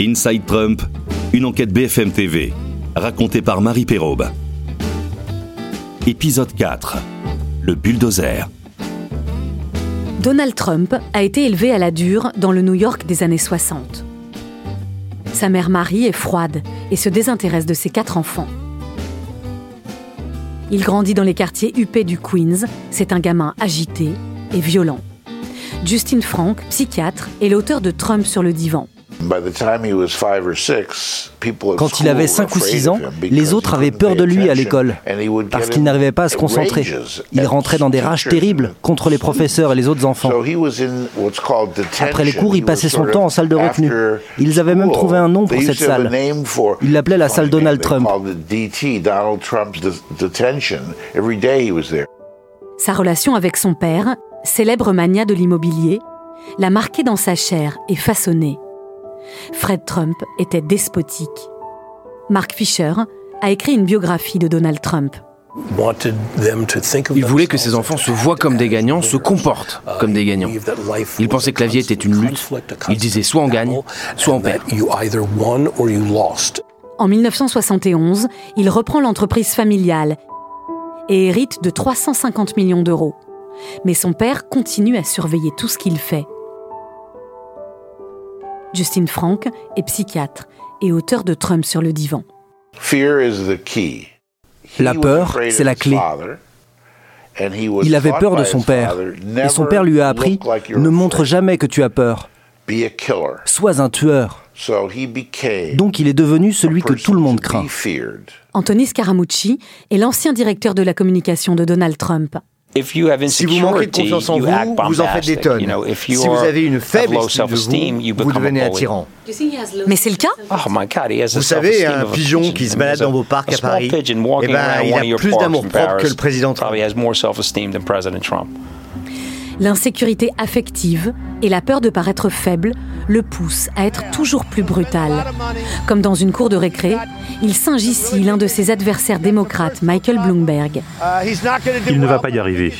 Inside Trump, une enquête BFM TV, racontée par Marie Perraube. Épisode 4. Le bulldozer. Donald Trump a été élevé à la dure dans le New York des années 60. Sa mère Marie est froide et se désintéresse de ses quatre enfants. Il grandit dans les quartiers huppés du Queens. C'est un gamin agité et violent. Justin Frank, psychiatre, est l'auteur de Trump sur le divan. Quand il avait 5 ou 6 ans, les autres avaient peur de lui à l'école, parce qu'il n'arrivait pas à se concentrer. Il rentrait dans des rages terribles contre les professeurs et les autres enfants. Après les cours, il passait son temps en salle de retenue. Ils avaient même trouvé un nom pour cette salle. Ils l'appelaient la salle Donald Trump. Sa relation avec son père, célèbre mania de l'immobilier, l'a marqué dans sa chair et façonné. Fred Trump était despotique. Mark Fisher a écrit une biographie de Donald Trump. Il voulait que ses enfants se voient comme des gagnants, se comportent comme des gagnants. Il pensait que la vie était une lutte. Il disait soit on gagne, soit on perd. En 1971, il reprend l'entreprise familiale et hérite de 350 millions d'euros. Mais son père continue à surveiller tout ce qu'il fait. Justin Frank est psychiatre et auteur de Trump sur le divan. La peur, c'est la clé. Il avait peur de son père. Et son père lui a appris, ne montre jamais que tu as peur. Sois un tueur. Donc il est devenu celui que tout le monde craint. Anthony Scaramucci est l'ancien directeur de la communication de Donald Trump. Si vous manquez de confiance en vous, vous en faites des tonnes. Si vous avez une faible estime de vous, vous devenez un tyran. Mais c'est le cas Vous savez, un pigeon qui se balade dans vos parcs à Paris, eh ben, il a plus d'amour propre que le président Trump. L'insécurité affective et la peur de paraître faible le poussent à être toujours plus brutal. Comme dans une cour de récré, il singe ici l'un de ses adversaires démocrates, Michael Bloomberg. Il ne va pas y arriver.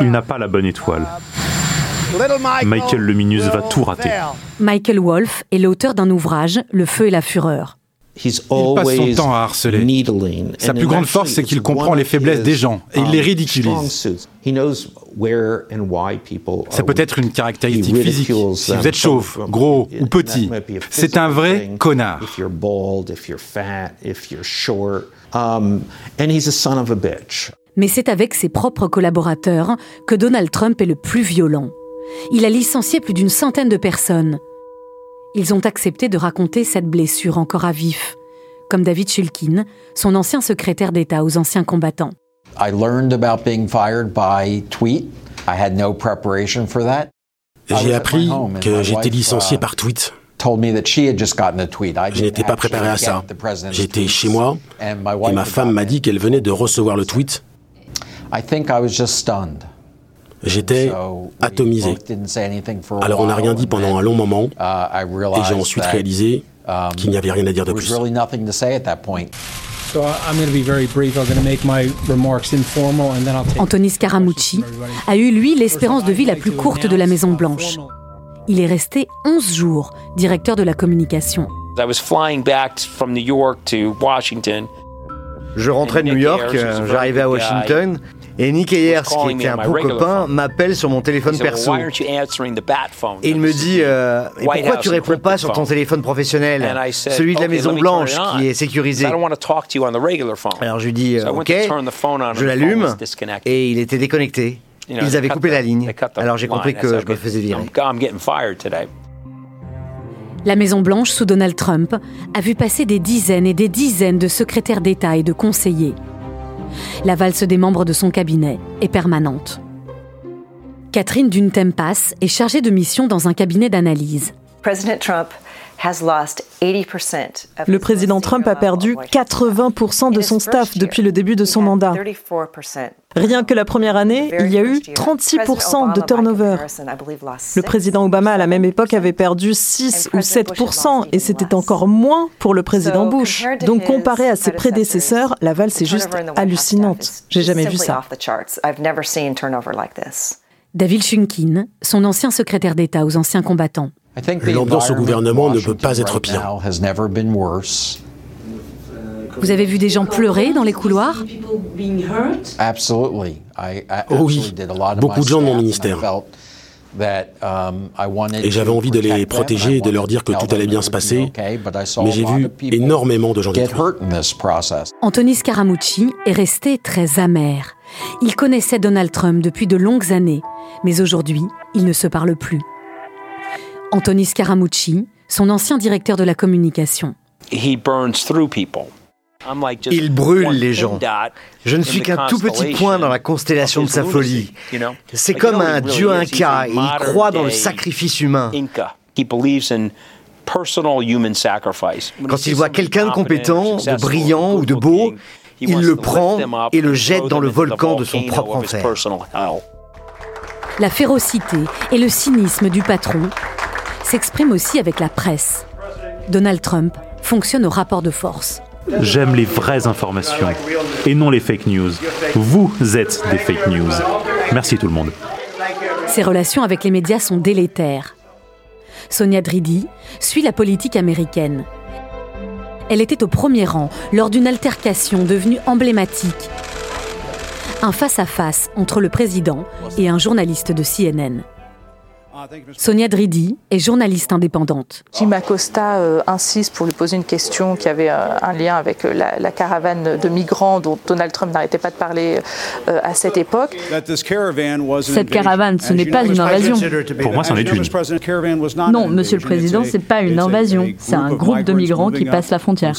Il n'a pas la bonne étoile. Michael Luminus va tout rater. Michael Wolff est l'auteur d'un ouvrage, Le feu et la fureur. Il passe son temps à harceler. Sa plus grande force, c'est qu'il comprend les faiblesses des gens et il les ridiculise. Ça peut être une caractéristique physique, si vous êtes chauve, gros ou petit. C'est un vrai connard. Mais c'est avec ses propres collaborateurs que Donald Trump est le plus violent. Il a licencié plus d'une centaine de personnes. Ils ont accepté de raconter cette blessure encore à vif, comme David Shulkin, son ancien secrétaire d'État aux anciens combattants. J'ai appris que j'étais licencié par tweet. Je n'étais pas préparé à ça. J'étais chez moi et ma femme m'a dit qu'elle venait de recevoir le tweet. J'étais atomisé. Alors on n'a rien dit pendant un long moment et j'ai ensuite réalisé qu'il n'y avait rien à dire de plus. Anthony Scaramucci a eu, lui, l'espérance de vie la plus courte de la Maison-Blanche. Il est resté 11 jours directeur de la communication. Je rentrais de New York, euh, j'arrivais à Washington, et Nick Ayers, qui était un bon copain, m'appelle sur mon téléphone perso. Et il me dit euh, et Pourquoi tu réponds pas sur ton téléphone professionnel? Celui de la Maison-Blanche qui est sécurisé. Alors je lui dis euh, Ok, je l'allume, et il était déconnecté. Ils avaient coupé la ligne. Alors j'ai compris que je me faisais virer. La Maison-Blanche, sous Donald Trump, a vu passer des dizaines et des dizaines de secrétaires d'État et de conseillers. La valse des membres de son cabinet est permanente. Catherine Duntempas est chargée de mission dans un cabinet d'analyse. Le président Trump a perdu 80% de son staff depuis le début de son mandat. Rien que la première année, il y a eu 36% de turnover. Le président Obama, à la même époque, avait perdu 6 ou 7%, et c'était encore moins pour le président Bush. Donc, comparé à ses prédécesseurs, la valse est juste hallucinante. J'ai jamais vu ça. David Shunkin, son ancien secrétaire d'État aux anciens combattants. L'ambiance au gouvernement ne peut pas être pire. Vous avez vu des gens pleurer dans les couloirs? Oh oui, beaucoup de gens de mon ministère. Et j'avais envie de les protéger et de leur dire que tout allait bien se passer, mais j'ai vu énormément de gens détruits. Anthony Scaramucci est resté très amer. Il connaissait Donald Trump depuis de longues années, mais aujourd'hui, ils ne se parlent plus. Anthony Scaramucci, son ancien directeur de la communication. Il brûle les gens. Je ne suis qu'un tout petit point dans la constellation de sa folie. C'est comme un dieu inca et il croit dans le sacrifice humain. Quand il voit quelqu'un de compétent, de brillant ou de beau, il le prend et le jette dans le volcan de son propre enfer. La férocité et le cynisme du patron s'expriment aussi avec la presse. Donald Trump fonctionne au rapport de force. J'aime les vraies informations et non les fake news. Vous êtes des fake news. Merci tout le monde. Ses relations avec les médias sont délétères. Sonia Dridi suit la politique américaine. Elle était au premier rang lors d'une altercation devenue emblématique. Un face-à-face entre le président et un journaliste de CNN. Sonia Dridi est journaliste indépendante. Jim Acosta euh, insiste pour lui poser une question qui avait euh, un lien avec euh, la, caravane de migrants dont Donald Trump n'arrêtait pas de parler à cette époque. Cette caravane, ce n'est pas une invasion. Pour moi, c'en est une. Non, Monsieur le Président, ce n'est pas une invasion. C'est un groupe de migrants qui passe la frontière.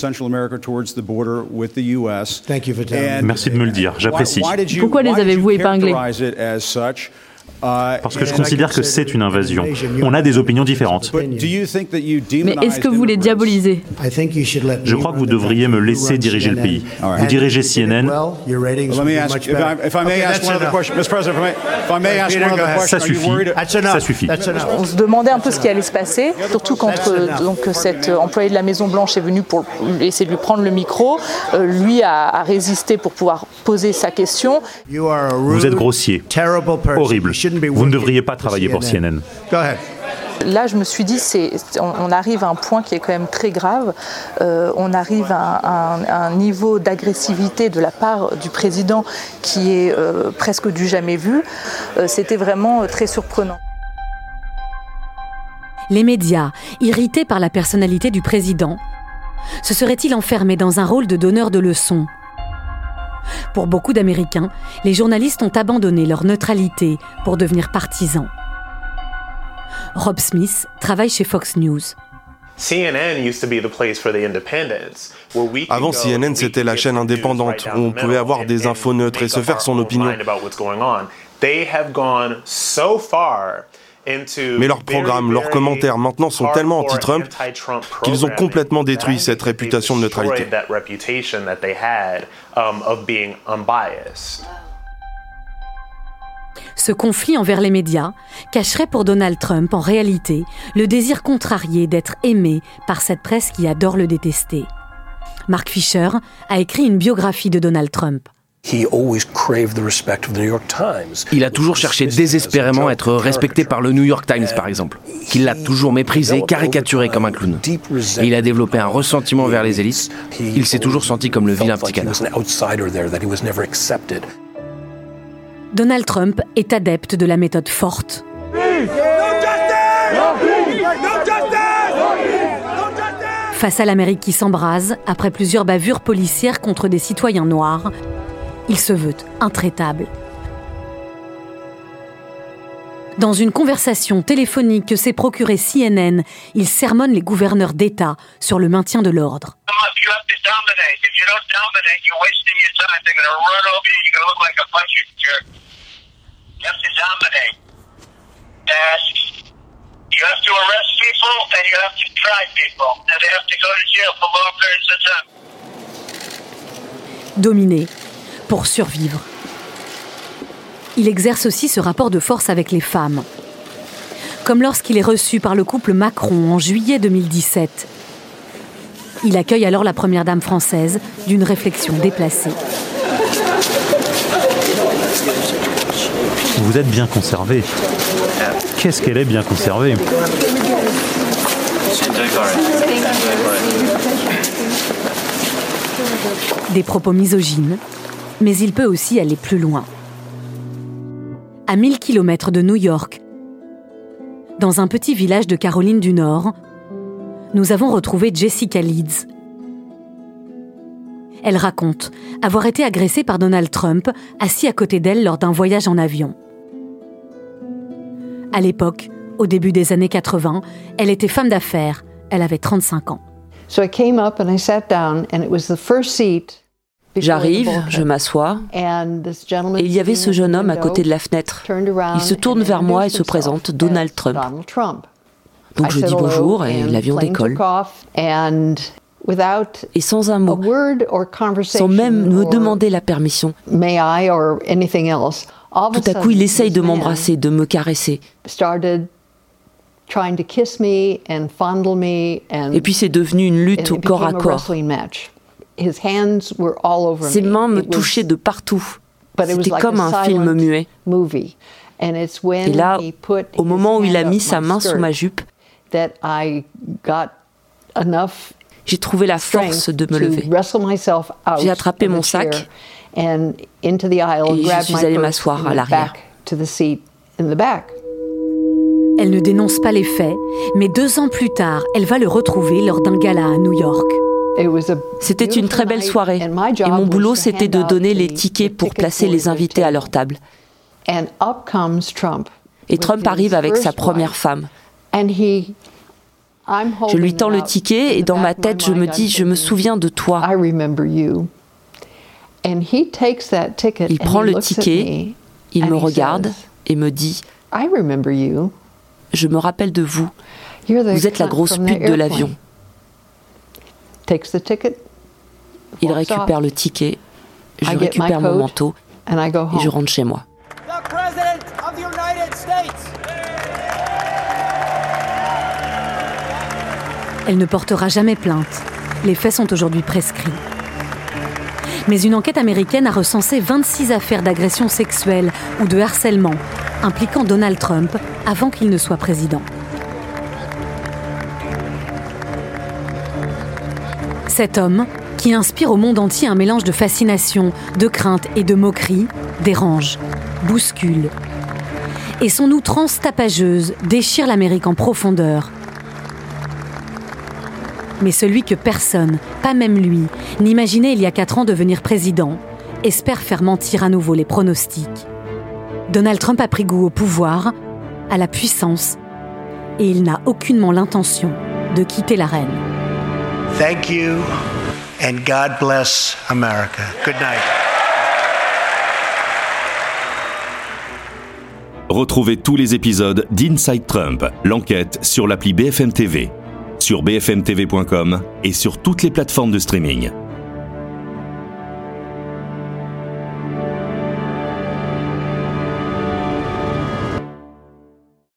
Merci de me le dire, j'apprécie. Pourquoi les avez-vous épinglés parce que je considère que c'est une invasion. On a des opinions différentes. Mais est-ce que vous les diabolisez? Je crois que vous devriez me laisser diriger le pays. Vous dirigez CNN. Ça suffit. Ça suffit. On se demandait un peu ce qui allait se passer, surtout quand euh, donc, cet employé de la Maison Blanche est venu pour essayer de lui prendre le micro. Euh, lui a, a résisté pour pouvoir poser sa question. Vous êtes grossier, horrible. Vous ne devriez pas travailler pour CNN. Là, je me suis dit, on, arrive à un point qui est quand même très grave. Euh, on arrive à un, niveau d'agressivité de la part du président qui est euh, presque du jamais vu. Euh, c'était vraiment très surprenant. Les médias, irrités par la personnalité du président, se seraient-ils enfermés dans un rôle de donneur de leçons? Pour beaucoup d'Américains, les journalistes ont abandonné leur neutralité pour devenir partisans. Rob Smith travaille chez Fox News. Avant CNN, c'était la chaîne indépendante où on pouvait avoir des infos neutres et se faire son opinion. Mais leurs programmes, leurs commentaires maintenant sont tellement anti-Trump qu'ils ont complètement détruit cette réputation de neutralité. Um, Ce conflit envers les médias cacherait pour Donald Trump en réalité le désir contrarié d'être aimé par cette presse qui adore le détester. Mark Fisher a écrit une biographie de Donald Trump. Il a toujours cherché désespérément à être respecté par le New York Times, par exemple, qu'il l'a toujours méprisé, caricaturé comme un clown. Et il a développé un ressentiment vers les élites. Il s'est toujours senti comme le vilain petit canard. Donald Trump est adepte de la méthode forte. Face à l'Amérique qui s'embrase, après plusieurs bavures policières contre des citoyens noirs, il se veut intraitable. Dans une conversation téléphonique que s'est procurée CNN, il sermonne les gouverneurs d'État sur le maintien de l'ordre. Dominé, pour survivre. Il exerce aussi ce rapport de force avec les femmes. Comme lorsqu'il est reçu par le couple Macron en juillet 2017. Il accueille alors la première dame française d'une réflexion déplacée. Vous êtes bien conservé. Qu'est-ce qu'elle est bien conservée Des propos misogynes, mais il peut aussi aller plus loin. À 1000 km de New York, dans un petit village de Caroline du Nord, nous avons retrouvé Jessica Leeds. Elle raconte avoir été agressée par Donald Trump assis à côté d'elle lors d'un voyage en avion. À l'époque, au début des années 80, elle était femme d'affaires. Elle avait 35 ans. J'arrive, je m'assois, et il y avait ce jeune homme à côté de la fenêtre. Il se tourne vers moi et se présente Donald Trump. Donc je dis bonjour et l'avion décolle. Et sans un mot, sans même me demander la permission. Tout à coup, il essaye de m'embrasser, de me caresser. Et puis c'est devenu une lutte au corps à corps. Ses mains me touchaient de partout. C'était comme un film muet. Et là, au moment où il a mis sa main sous ma jupe, j'ai trouvé la force de me lever. J'ai attrapé mon sac et je suis allée m'asseoir à l'arrière. Elle ne dénonce pas les faits, mais deux ans plus tard, elle va le retrouver lors d'un gala à New York. C'était une très belle soirée et mon boulot c'était de donner les tickets pour placer les invités à leur table. Et Trump arrive avec sa première femme. Je lui tends le ticket et dans ma tête je me dis je me souviens de toi. Il prend le ticket, il me regarde et me dit je me rappelle de vous. Vous êtes la grosse pute de l'avion. Il récupère le ticket, je récupère mon manteau et je rentre chez moi. Elle ne portera jamais plainte. Les faits sont aujourd'hui prescrits. Mais une enquête américaine a recensé 26 affaires d'agression sexuelle ou de harcèlement impliquant Donald Trump avant qu'il ne soit président. Cet homme, qui inspire au monde entier un mélange de fascination, de crainte et de moquerie, dérange, bouscule. Et son outrance tapageuse déchire l'Amérique en profondeur. Mais celui que personne, pas même lui, n'imaginait il y a quatre ans devenir président, espère faire mentir à nouveau les pronostics. Donald Trump a pris goût au pouvoir, à la puissance, et il n'a aucunement l'intention de quitter l'arène. Thank you and God bless America. Good night. Retrouvez tous les épisodes d'Inside Trump, l'enquête sur l'appli BFM TV, sur bfmtv.com et sur toutes les plateformes de streaming.